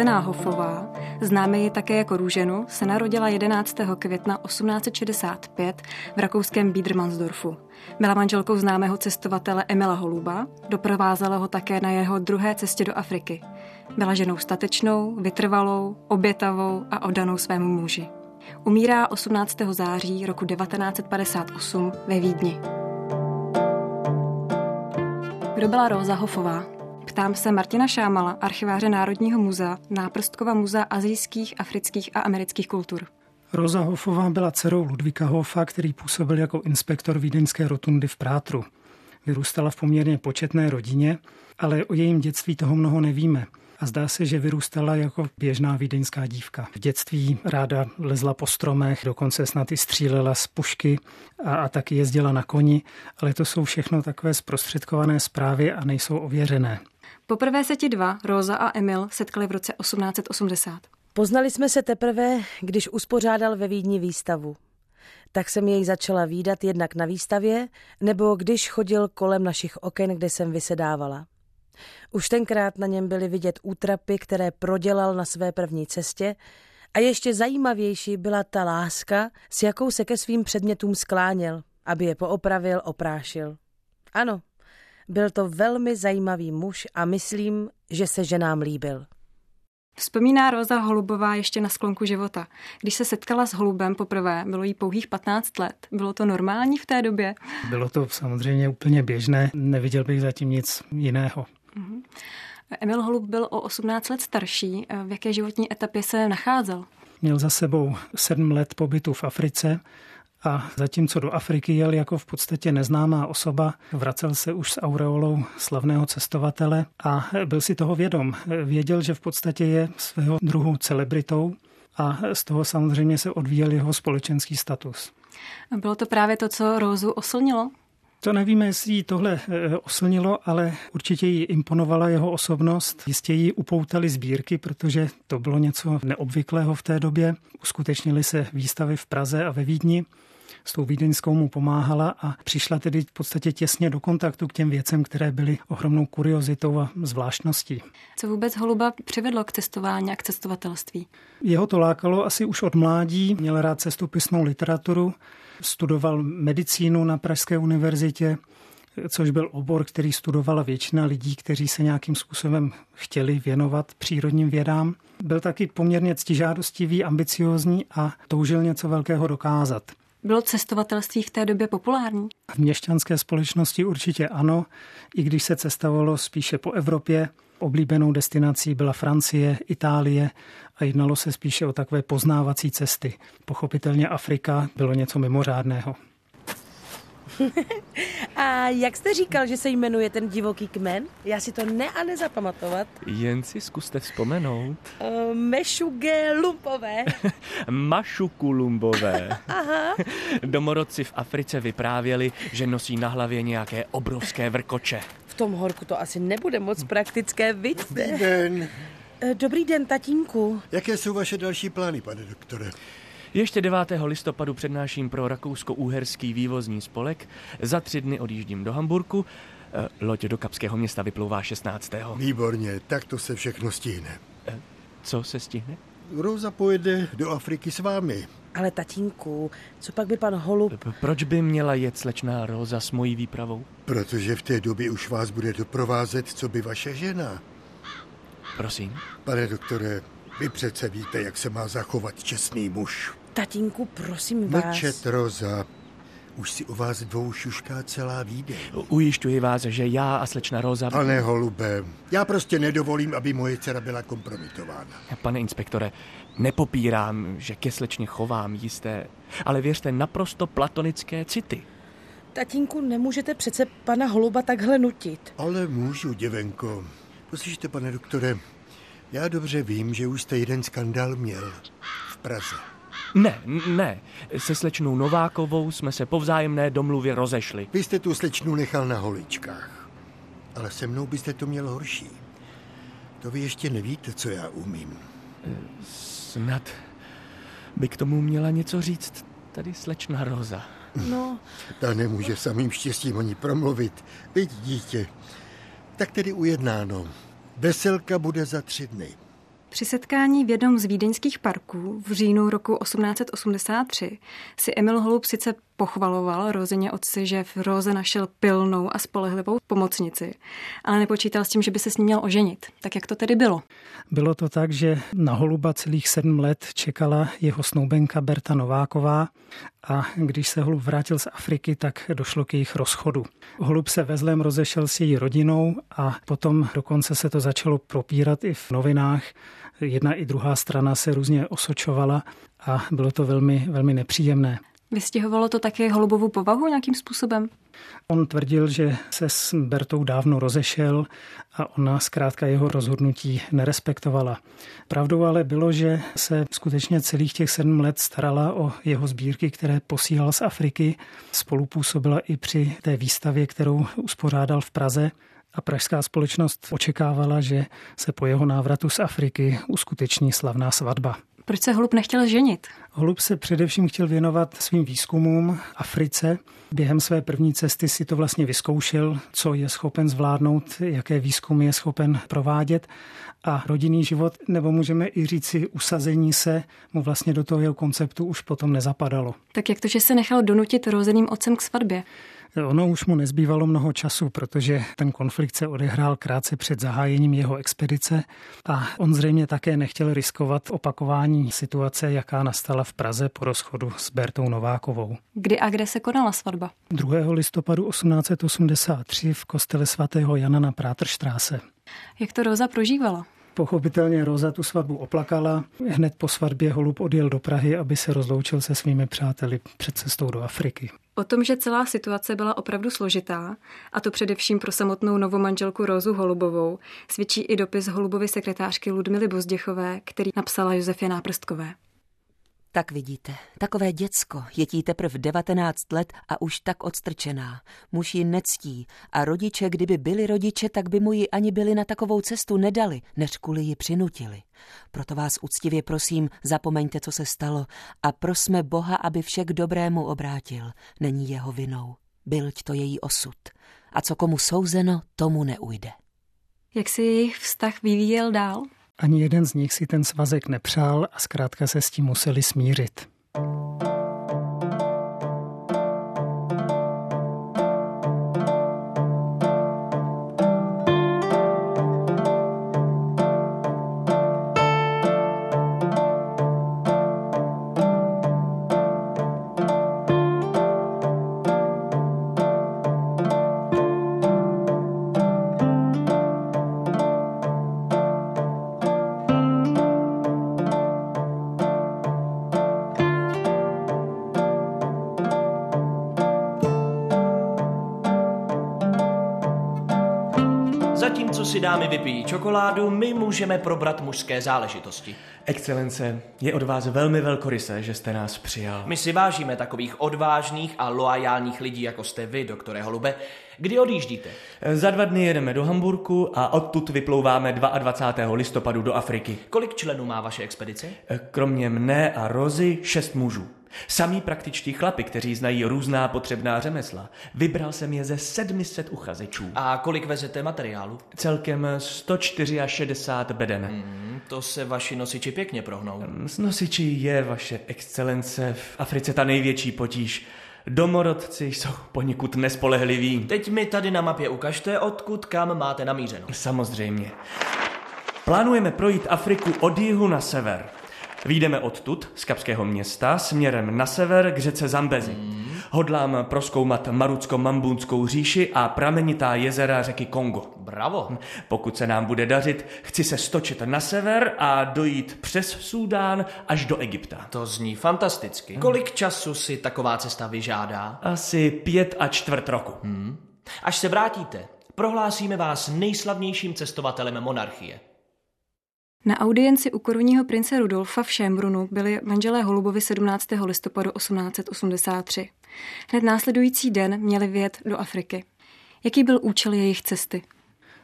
Rozená Hofová, známe ji také jako Růženu, se narodila 11. května 1865 v rakouském Biedermannsdorfu. Byla manželkou známého cestovatele Emila Holuba, doprovázela ho také na jeho druhé cestě do Afriky. Byla ženou statečnou, vytrvalou, obětavou a oddanou svému muži. Umírá 18. září roku 1958 ve Vídni. Kdo byla Róza Hofová? Ptám se Martina Šámala, archiváře Národního muzea, Náprstkova muzea azijských, afrických a amerických kultur. Roza Hofová byla dcerou Ludvíka Hofa, který působil jako inspektor vídeňské rotundy v Prátru. Vyrůstala v poměrně početné rodině, ale o jejím dětství toho mnoho nevíme a zdá se, že vyrůstala jako běžná vídeňská dívka. V dětství ráda lezla po stromech, dokonce snad i střílela z pušky a, a taky jezdila na koni, ale to jsou všechno takové zprostředkované zprávy a nejsou ověřené. Poprvé se ti dva, Rosa a Emil, setkali v roce 1880. Poznali jsme se teprve, když uspořádal ve Vídni výstavu. Tak jsem jej začala výdat jednak na výstavě, nebo když chodil kolem našich oken, kde jsem vysedávala. Už tenkrát na něm byly vidět útrapy, které prodělal na své první cestě a ještě zajímavější byla ta láska, s jakou se ke svým předmětům skláněl, aby je poopravil, oprášil. Ano, byl to velmi zajímavý muž a myslím, že se ženám líbil. Vzpomíná Roza Holubová ještě na sklonku života. Když se setkala s Holubem poprvé, bylo jí pouhých 15 let. Bylo to normální v té době? Bylo to samozřejmě úplně běžné, neviděl bych zatím nic jiného. Mm-hmm. Emil Holub byl o 18 let starší. V jaké životní etapě se nacházel? Měl za sebou sedm let pobytu v Africe a zatímco do Afriky jel jako v podstatě neznámá osoba, vracel se už s aureolou slavného cestovatele a byl si toho vědom. Věděl, že v podstatě je svého druhu celebritou a z toho samozřejmě se odvíjel jeho společenský status. Bylo to právě to, co Rózu oslnilo? To nevíme, jestli jí tohle eh, oslnilo, ale určitě jí imponovala jeho osobnost. Jistě jí upoutali sbírky, protože to bylo něco neobvyklého v té době. Uskutečnily se výstavy v Praze a ve Vídni s tou vídeňskou mu pomáhala a přišla tedy v podstatě těsně do kontaktu k těm věcem, které byly ohromnou kuriozitou a zvláštností. Co vůbec Holuba přivedlo k cestování a k cestovatelství? Jeho to lákalo asi už od mládí, měl rád cestopisnou literaturu, studoval medicínu na Pražské univerzitě, což byl obor, který studovala většina lidí, kteří se nějakým způsobem chtěli věnovat přírodním vědám. Byl taky poměrně ctižádostivý, ambiciózní a toužil něco velkého dokázat. Bylo cestovatelství v té době populární? V měšťanské společnosti určitě ano, i když se cestovalo spíše po Evropě. Oblíbenou destinací byla Francie, Itálie a jednalo se spíše o takové poznávací cesty. Pochopitelně Afrika bylo něco mimořádného. a jak jste říkal, že se jmenuje ten divoký kmen? Já si to ne a nezapamatovat. Jen si zkuste vzpomenout. Uh, mešuge lumpové. Mašukulumbové. Aha. Domorodci v Africe vyprávěli, že nosí na hlavě nějaké obrovské vrkoče. V tom horku to asi nebude moc praktické, vidíte? Dobrý den. Eh, dobrý den, tatínku. Jaké jsou vaše další plány, pane doktore? Ještě 9. listopadu přednáším pro Rakousko-Úherský vývozní spolek. Za tři dny odjíždím do Hamburku. Eh, loď do Kapského města vyplouvá 16. Výborně, tak to se všechno stihne. Eh, co se stihne? Rosa pojede do Afriky s vámi. Ale tatínku, co pak by pan Holub... Proč by měla jet slečná Rosa s mojí výpravou? Protože v té době už vás bude doprovázet, co by vaše žena. Prosím? Pane doktore, vy přece víte, jak se má zachovat čestný muž. Tatínku, prosím vás. Mlčet, Roza. Už si o vás dvou šušká celá výdej. Ujišťuji vás, že já a slečna Roza... Pane Holube, já prostě nedovolím, aby moje dcera byla kompromitována. Pane inspektore, nepopírám, že ke slečně chovám jisté, ale věřte naprosto platonické city. Tatínku, nemůžete přece pana Holuba takhle nutit. Ale můžu, děvenko. Poslyšte, pane doktore, já dobře vím, že už jste jeden skandál měl v Praze. Ne, ne. Se slečnou Novákovou jsme se po vzájemné domluvě rozešli. Vy jste tu slečnu nechal na holičkách. Ale se mnou byste to měl horší. To vy ještě nevíte, co já umím. Snad by k tomu měla něco říct tady slečna Roza. No. Ta nemůže samým štěstím ani promluvit. Vidí dítě. Tak tedy ujednáno. Veselka bude za tři dny. Při setkání v jednom z vídeňských parků v říjnu roku 1883 si Emil Holub sice pochvaloval Rozině otci, že v Roze našel pilnou a spolehlivou pomocnici, ale nepočítal s tím, že by se s ní měl oženit. Tak jak to tedy bylo? Bylo to tak, že na Holuba celých sedm let čekala jeho snoubenka Berta Nováková a když se Holub vrátil z Afriky, tak došlo k jejich rozchodu. Holub se ve zlém rozešel s její rodinou a potom dokonce se to začalo propírat i v novinách. Jedna i druhá strana se různě osočovala a bylo to velmi, velmi nepříjemné. Vystěhovalo to také Holubovu povahu nějakým způsobem? On tvrdil, že se s Bertou dávno rozešel a ona zkrátka jeho rozhodnutí nerespektovala. Pravdou ale bylo, že se skutečně celých těch sedm let starala o jeho sbírky, které posílal z Afriky. Spolupůsobila i při té výstavě, kterou uspořádal v Praze a pražská společnost očekávala, že se po jeho návratu z Afriky uskuteční slavná svatba. Proč se Holub nechtěl ženit? Holub se především chtěl věnovat svým výzkumům Africe. Během své první cesty si to vlastně vyzkoušel, co je schopen zvládnout, jaké výzkumy je schopen provádět a rodinný život, nebo můžeme i říci usazení se, mu vlastně do toho jeho konceptu už potom nezapadalo. Tak jak to, že se nechal donutit rozeným otcem k svatbě? Ono už mu nezbývalo mnoho času, protože ten konflikt se odehrál krátce před zahájením jeho expedice a on zřejmě také nechtěl riskovat opakování situace, jaká nastala v Praze po rozchodu s Bertou Novákovou. Kdy a kde se konala svatba? 2. listopadu 1883 v kostele svatého Jana na Prátrštráse. Jak to Roza prožívala? Pochopitelně Roza tu svatbu oplakala. Hned po svatbě Holub odjel do Prahy, aby se rozloučil se svými přáteli před cestou do Afriky. O tom, že celá situace byla opravdu složitá, a to především pro samotnou novomanželku Rozu Holubovou, svědčí i dopis Holubovy sekretářky Ludmily Bozděchové, který napsala Josefě Náprstkové. Tak vidíte, takové děcko, je tí teprve 19 let a už tak odstrčená. Muž ji nectí a rodiče, kdyby byli rodiče, tak by mu ji ani byli na takovou cestu nedali, než kvůli ji přinutili. Proto vás úctivě prosím, zapomeňte, co se stalo a prosme Boha, aby vše k dobrému obrátil. Není jeho vinou. Bylť to její osud. A co komu souzeno, tomu neujde. Jak si jejich vztah vyvíjel dál? Ani jeden z nich si ten svazek nepřál a zkrátka se s tím museli smířit. Si dámy vypijí čokoládu, my můžeme probrat mužské záležitosti. Excelence, je od vás velmi velkoryse, že jste nás přijal. My si vážíme takových odvážných a loajálních lidí, jako jste vy, doktore Holube. Kdy odjíždíte? Za dva dny jedeme do Hamburku a odtud vyplouváme 22. listopadu do Afriky. Kolik členů má vaše expedice? Kromě mne a Rozy šest mužů. Samí praktičtí chlapi, kteří znají různá potřebná řemesla. Vybral jsem je ze 700 uchazečů. A kolik vezete materiálu? Celkem 164 beden. Hmm, to se vaši nosiči pěkně prohnou. S nosiči je vaše excelence v Africe ta největší potíž. Domorodci jsou poněkud nespolehliví. Teď mi tady na mapě ukažte, odkud kam máte namířeno. Samozřejmě. Plánujeme projít Afriku od jihu na sever. Výjdeme odtud, z Kapského města, směrem na sever k řece Zambezi. Hodlám proskoumat Marucko-Mambunskou říši a pramenitá jezera řeky Kongo. Bravo. Pokud se nám bude dařit, chci se stočit na sever a dojít přes Súdán až do Egypta. To zní fantasticky. Kolik času si taková cesta vyžádá? Asi pět a čtvrt roku. Hmm. Až se vrátíte, prohlásíme vás nejslavnějším cestovatelem monarchie. Na audienci u korunního prince Rudolfa v Šembrunu byli manželé Holubovi 17. listopadu 1883. Hned následující den měli vyjet do Afriky. Jaký byl účel jejich cesty?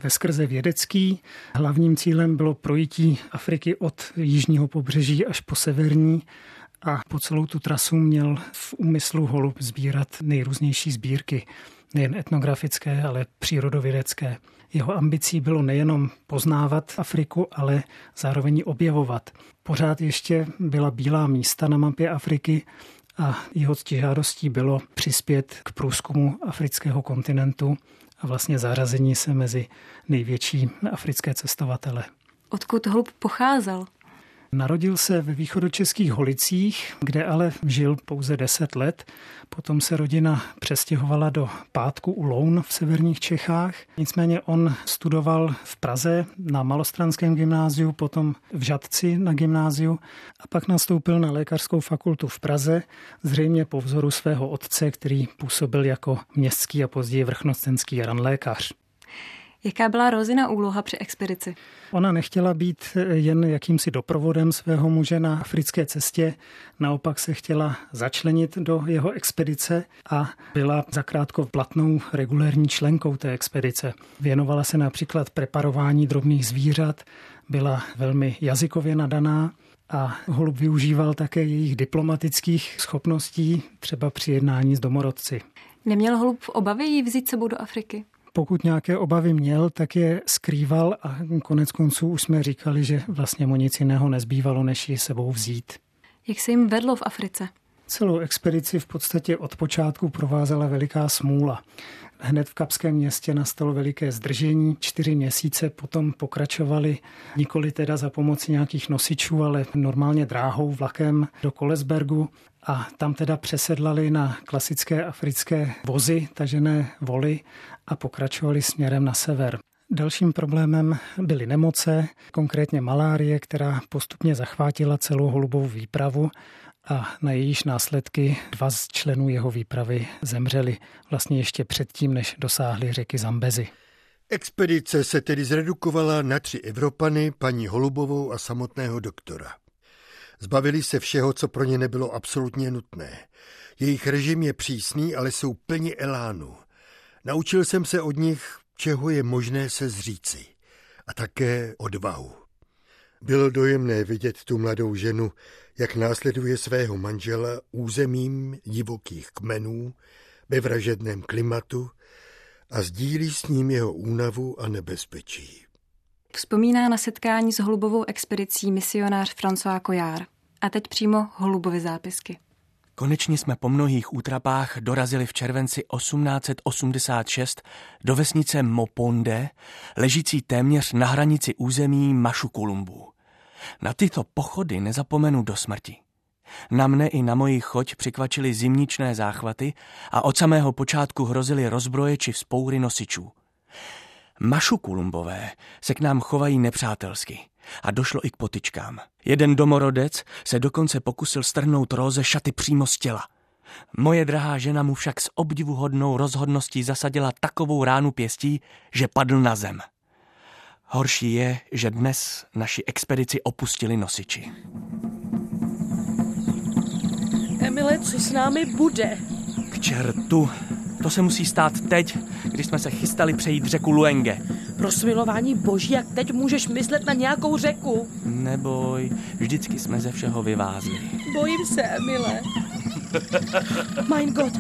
Ve skrze vědecký hlavním cílem bylo projití Afriky od jižního pobřeží až po severní a po celou tu trasu měl v úmyslu Holub sbírat nejrůznější sbírky. nejen etnografické, ale přírodovědecké. Jeho ambicí bylo nejenom poznávat Afriku, ale zároveň objevovat. Pořád ještě byla bílá místa na mapě Afriky a jeho ctižádostí bylo přispět k průzkumu afrického kontinentu a vlastně zařazení se mezi největší africké cestovatele. Odkud Holub pocházel? Narodil se ve východočeských Holicích, kde ale žil pouze 10 let. Potom se rodina přestěhovala do Pátku u Loun v severních Čechách. Nicméně on studoval v Praze na Malostranském gymnáziu, potom v Žadci na gymnáziu a pak nastoupil na lékařskou fakultu v Praze, zřejmě po vzoru svého otce, který působil jako městský a později vrchnostenský ranlékař. Jaká byla Rozina úloha při expedici? Ona nechtěla být jen jakýmsi doprovodem svého muže na africké cestě, naopak se chtěla začlenit do jeho expedice a byla zakrátko platnou regulérní členkou té expedice. Věnovala se například preparování drobných zvířat, byla velmi jazykově nadaná a Holub využíval také jejich diplomatických schopností, třeba při jednání s domorodci. Neměl Holub v obavě jí vzít sebou do Afriky? Pokud nějaké obavy měl, tak je skrýval a konec konců už jsme říkali, že vlastně mu nic jiného nezbývalo, než ji sebou vzít. Jak se jim vedlo v Africe? Celou expedici v podstatě od počátku provázela veliká smůla. Hned v Kapském městě nastalo veliké zdržení. Čtyři měsíce potom pokračovali nikoli teda za pomoci nějakých nosičů, ale normálně dráhou vlakem do Kolesbergu a tam teda přesedlali na klasické africké vozy, tažené voly a pokračovali směrem na sever. Dalším problémem byly nemoce, konkrétně malárie, která postupně zachvátila celou holubovou výpravu a na jejíž následky dva z členů jeho výpravy zemřeli vlastně ještě předtím, než dosáhli řeky Zambezi. Expedice se tedy zredukovala na tři Evropany, paní Holubovou a samotného doktora. Zbavili se všeho, co pro ně nebylo absolutně nutné. Jejich režim je přísný, ale jsou plni elánu. Naučil jsem se od nich, čeho je možné se zříci. A také odvahu. Bylo dojemné vidět tu mladou ženu, jak následuje svého manžela územím divokých kmenů ve vražedném klimatu a sdílí s ním jeho únavu a nebezpečí. Vzpomíná na setkání s holubovou expedicí misionář François Coyard. A teď přímo holubovy zápisky. Konečně jsme po mnohých útrapách dorazili v červenci 1886 do vesnice Moponde, ležící téměř na hranici území Mašukulumbu. Na tyto pochody nezapomenu do smrti. Na mne i na moji choť přikvačily zimničné záchvaty a od samého počátku hrozily rozbroje či vzpoury nosičů. Mašukulumbové se k nám chovají nepřátelsky a došlo i k potičkám. Jeden domorodec se dokonce pokusil strhnout Róze šaty přímo z těla. Moje drahá žena mu však s obdivuhodnou rozhodností zasadila takovou ránu pěstí, že padl na zem. Horší je, že dnes naši expedici opustili nosiči. Emile, co s námi bude? K čertu, to se musí stát teď, když jsme se chystali přejít řeku Luenge. Pro smilování boží, jak teď můžeš myslet na nějakou řeku? Neboj, vždycky jsme ze všeho vyvázli. Bojím se, Emile. mein Gott,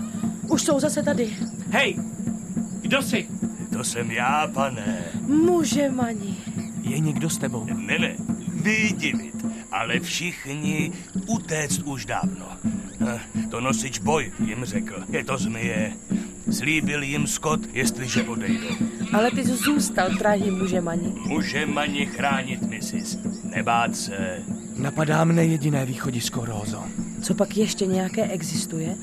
už jsou zase tady. Hej, kdo jsi? To jsem já, pane. Muže mani. Je někdo s tebou? Ne, ne, vydivit, ale všichni utéct už dávno. Eh, To nosič boj, jim řekl. Je to zmije. Slíbil jim Scott, jestliže odejdou. Ale ty jsi zůstal, drahý muže mani. Může mani chránit, misis. Nebát se. Napadá mne jediné východisko, Rózo. Co pak ještě nějaké existuje?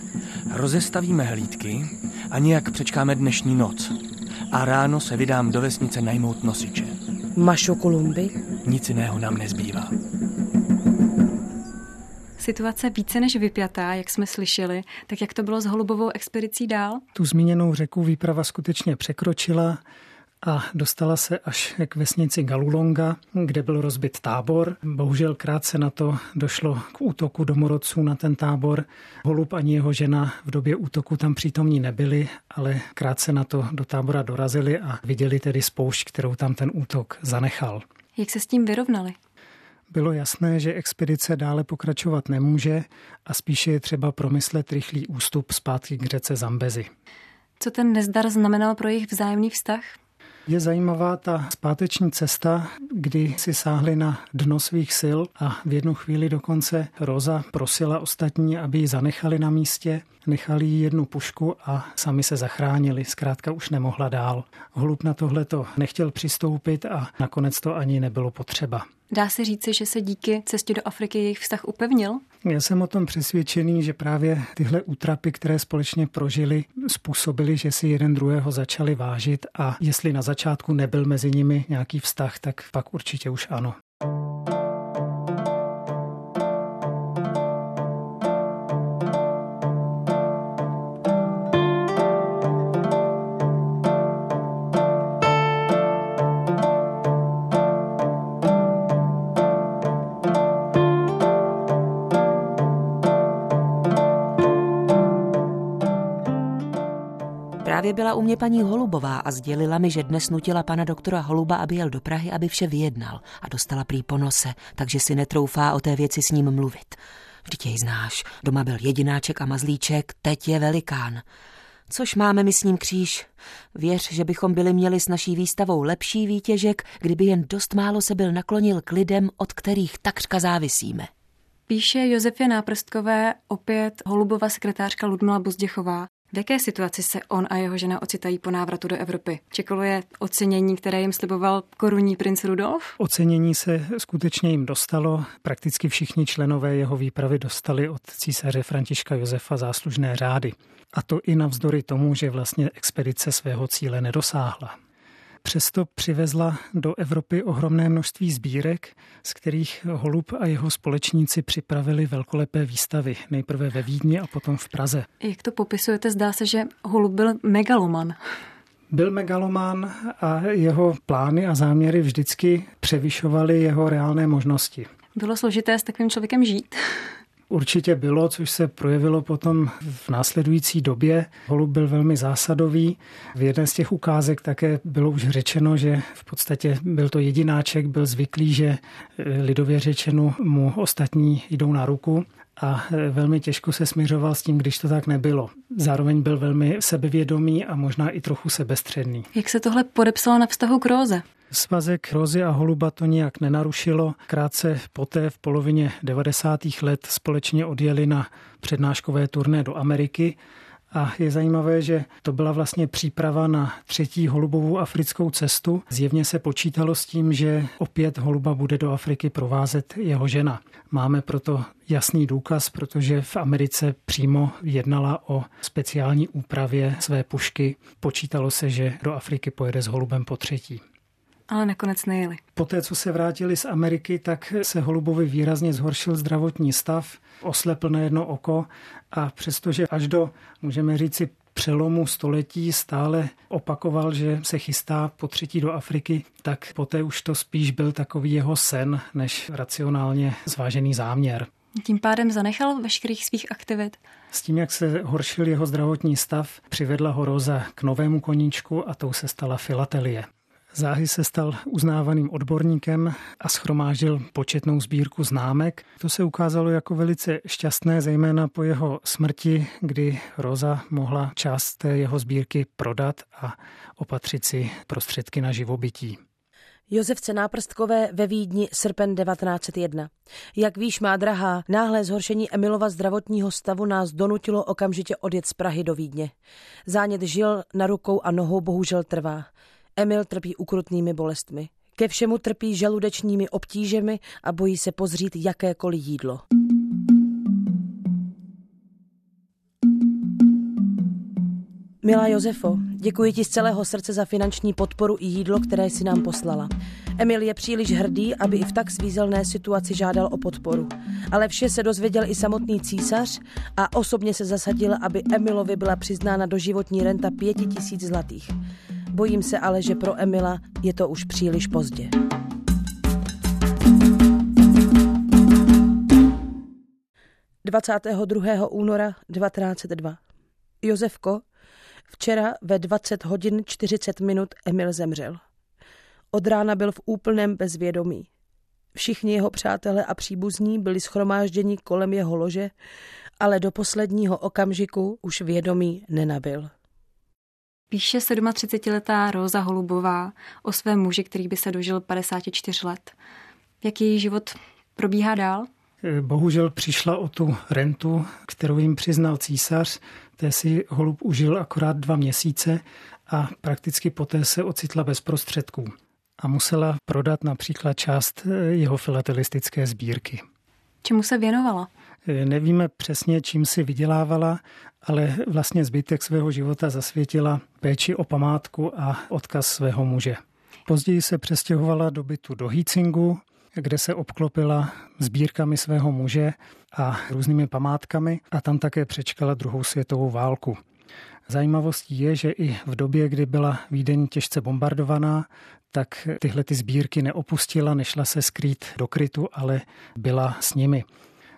Rozestavíme hlídky a nějak přečkáme dnešní noc. A ráno se vydám do vesnice najmout nosiče. Mašo Kolumby? Nic jiného nám nezbývá. Situace více než vypjatá, jak jsme slyšeli, tak jak to bylo s holubovou expedicí dál? Tu zmíněnou řeku výprava skutečně překročila a dostala se až k vesnici Galulonga, kde byl rozbit tábor. Bohužel krátce na to došlo k útoku domorodců na ten tábor. Holub ani jeho žena v době útoku tam přítomní nebyli, ale krátce na to do tábora dorazili a viděli tedy spoušť, kterou tam ten útok zanechal. Jak se s tím vyrovnali? Bylo jasné, že expedice dále pokračovat nemůže a spíše je třeba promyslet rychlý ústup zpátky k řece Zambezi. Co ten nezdar znamenal pro jejich vzájemný vztah? Je zajímavá ta zpáteční cesta, kdy si sáhli na dno svých sil a v jednu chvíli dokonce Roza prosila ostatní, aby ji zanechali na místě, nechali jí jednu pušku a sami se zachránili. Zkrátka už nemohla dál. Holub na tohle to nechtěl přistoupit a nakonec to ani nebylo potřeba. Dá se říci, že se díky cestě do Afriky jejich vztah upevnil? Já jsem o tom přesvědčený, že právě tyhle útrapy, které společně prožili, způsobily, že si jeden druhého začali vážit a jestli na začátku nebyl mezi nimi nějaký vztah, tak pak určitě už ano. Právě byla u mě paní Holubová a sdělila mi, že dnes nutila pana doktora Holuba, aby jel do Prahy, aby vše vyjednal a dostala prý po nose, takže si netroufá o té věci s ním mluvit. Vždyť jej znáš, doma byl jedináček a mazlíček, teď je velikán. Což máme my s ním kříž. Věř, že bychom byli měli s naší výstavou lepší výtěžek, kdyby jen dost málo se byl naklonil k lidem, od kterých takřka závisíme. Píše Josefě Náprostkové opět Holubova sekretářka Ludmila Buzděchová. V jaké situaci se on a jeho žena ocitají po návratu do Evropy? Čekalo je ocenění, které jim sliboval korunní princ Rudolf? Ocenění se skutečně jim dostalo. Prakticky všichni členové jeho výpravy dostali od císaře Františka Josefa záslužné řády. A to i navzdory tomu, že vlastně expedice svého cíle nedosáhla. Přesto přivezla do Evropy ohromné množství sbírek, z kterých Holub a jeho společníci připravili velkolepé výstavy, nejprve ve Vídni a potom v Praze. Jak to popisujete, zdá se, že Holub byl megaloman. Byl megaloman a jeho plány a záměry vždycky převyšovaly jeho reálné možnosti. Bylo složité s takovým člověkem žít? Určitě bylo, což se projevilo potom v následující době. Holub byl velmi zásadový. V jedné z těch ukázek také bylo už řečeno, že v podstatě byl to jedináček, byl zvyklý, že lidově řečeno mu ostatní jdou na ruku a eh, velmi těžko se směřoval s tím, když to tak nebylo. Zároveň byl velmi sebevědomý a možná i trochu sebestředný. Jak se tohle podepsalo na vztahu k Róze? Svazek Rozy a Holuba to nijak nenarušilo. Krátce poté v polovině 90. let společně odjeli na přednáškové turné do Ameriky a je zajímavé, že to byla vlastně příprava na třetí holubovou africkou cestu. Zjevně se počítalo s tím, že opět holuba bude do Afriky provázet jeho žena. Máme proto jasný důkaz, protože v Americe přímo jednala o speciální úpravě své pušky. Počítalo se, že do Afriky pojede s holubem po třetí ale nakonec nejeli. Poté, co se vrátili z Ameriky, tak se Holubovi výrazně zhoršil zdravotní stav, oslepl na jedno oko a přestože až do, můžeme říci, přelomu století stále opakoval, že se chystá po třetí do Afriky, tak poté už to spíš byl takový jeho sen, než racionálně zvážený záměr. Tím pádem zanechal veškerých svých aktivit. S tím, jak se horšil jeho zdravotní stav, přivedla ho Roza k novému koníčku a tou se stala filatelie. Záhy se stal uznávaným odborníkem a schromáždil početnou sbírku známek. To se ukázalo jako velice šťastné, zejména po jeho smrti, kdy Roza mohla část té jeho sbírky prodat a opatřit si prostředky na živobytí. Josefce Náprstkové ve Vídni srpen 1901. Jak víš, má drahá, náhlé zhoršení Emilova zdravotního stavu nás donutilo okamžitě odjet z Prahy do Vídně. Zánět žil na rukou a nohou bohužel trvá. Emil trpí ukrutnými bolestmi. Ke všemu trpí žaludečními obtížemi a bojí se pozřít jakékoliv jídlo. Milá Josefo, děkuji ti z celého srdce za finanční podporu i jídlo, které si nám poslala. Emil je příliš hrdý, aby i v tak svízelné situaci žádal o podporu. Ale vše se dozvěděl i samotný císař a osobně se zasadil, aby Emilovi byla přiznána doživotní renta pěti tisíc zlatých. Bojím se ale, že pro Emila je to už příliš pozdě. Dvacátého 22. února 1902. Josefko, včera ve 20 hodin 40 minut Emil zemřel. Od rána byl v úplném bezvědomí. Všichni jeho přátelé a příbuzní byli schromážděni kolem jeho lože, ale do posledního okamžiku už vědomí nenabil. Píše 37-letá Róza Holubová o svém muži, který by se dožil 54 let. Jak její život probíhá dál? Bohužel přišla o tu rentu, kterou jim přiznal císař. Té si Holub užil akorát dva měsíce a prakticky poté se ocitla bez prostředků a musela prodat například část eh, jeho filatelistické sbírky. Čemu se věnovala? Eh, nevíme přesně, čím si vydělávala, ale vlastně zbytek svého života zasvětila péči o památku a odkaz svého muže. Později se přestěhovala do bytu do Hícingu, kde se obklopila sbírkami svého muže a různými památkami a tam také přečkala druhou světovou válku. Zajímavostí je, že i v době, kdy byla Vídeň těžce bombardovaná, tak tyhle ty sbírky neopustila, nešla se skrýt do krytu, ale byla s nimi.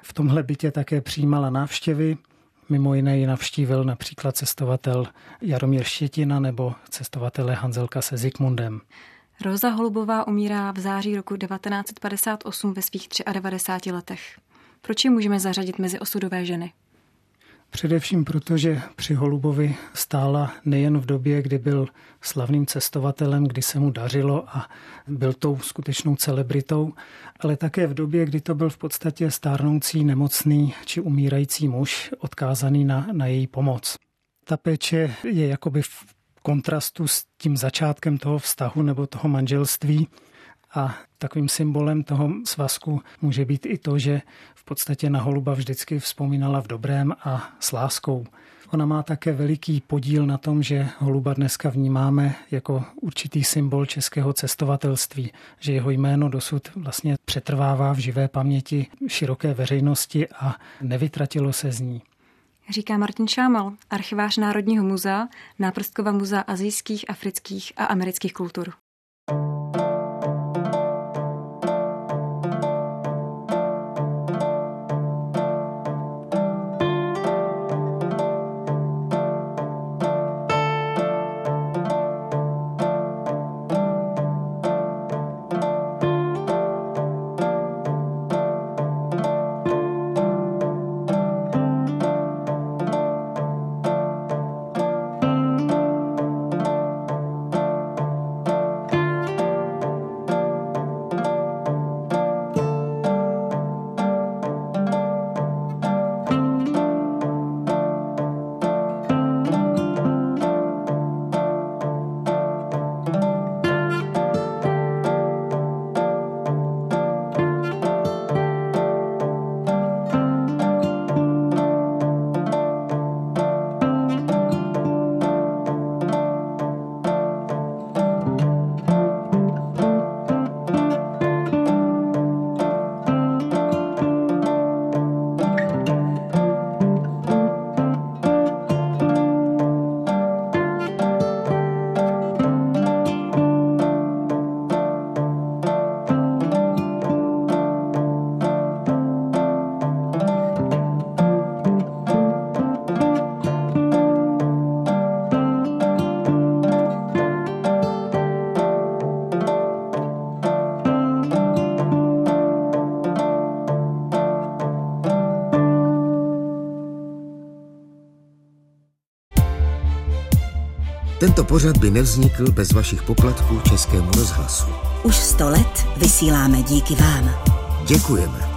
V tomhle bytě také přijímala návštěvy, Mimo jiné ji navštívil například cestovatel Jaromír Štětina nebo cestovatele Hanzelka se Zikmundem. Roza Holubová umírá v září roku 1958 ve svých 93 letech. Proč ji můžeme zařadit mezi osudové ženy? Především proto, že při Holubovi stála nejen v době, kdy byl slavným cestovatelem, kdy se mu dařilo a byl tou skutečnou celebritou, ale také v době, kdy to byl v podstatě stárnoucí, nemocný či umírající muž, odkázaný na, na její pomoc. Ta péče je jakoby v kontrastu s tím začátkem toho vztahu nebo toho manželství, a takovým symbolem toho svazku může být i to, že v podstatě na holuba vždycky vzpomínala v dobrém a s láskou. Ona má také veliký podíl na tom, že holuba dneska vnímáme jako určitý symbol českého cestovatelství, že jeho jméno dosud vlastně přetrvává v živé paměti široké veřejnosti a nevytratilo se z ní. Říká Martin Šámal, archivář Národního muzea, Náprstkova muzea azijských, afrických a amerických kultur. Pořad by nevznikl bez vašich poplatků Českému rozhlasu. Už sto let vysíláme díky vám. Děkujeme.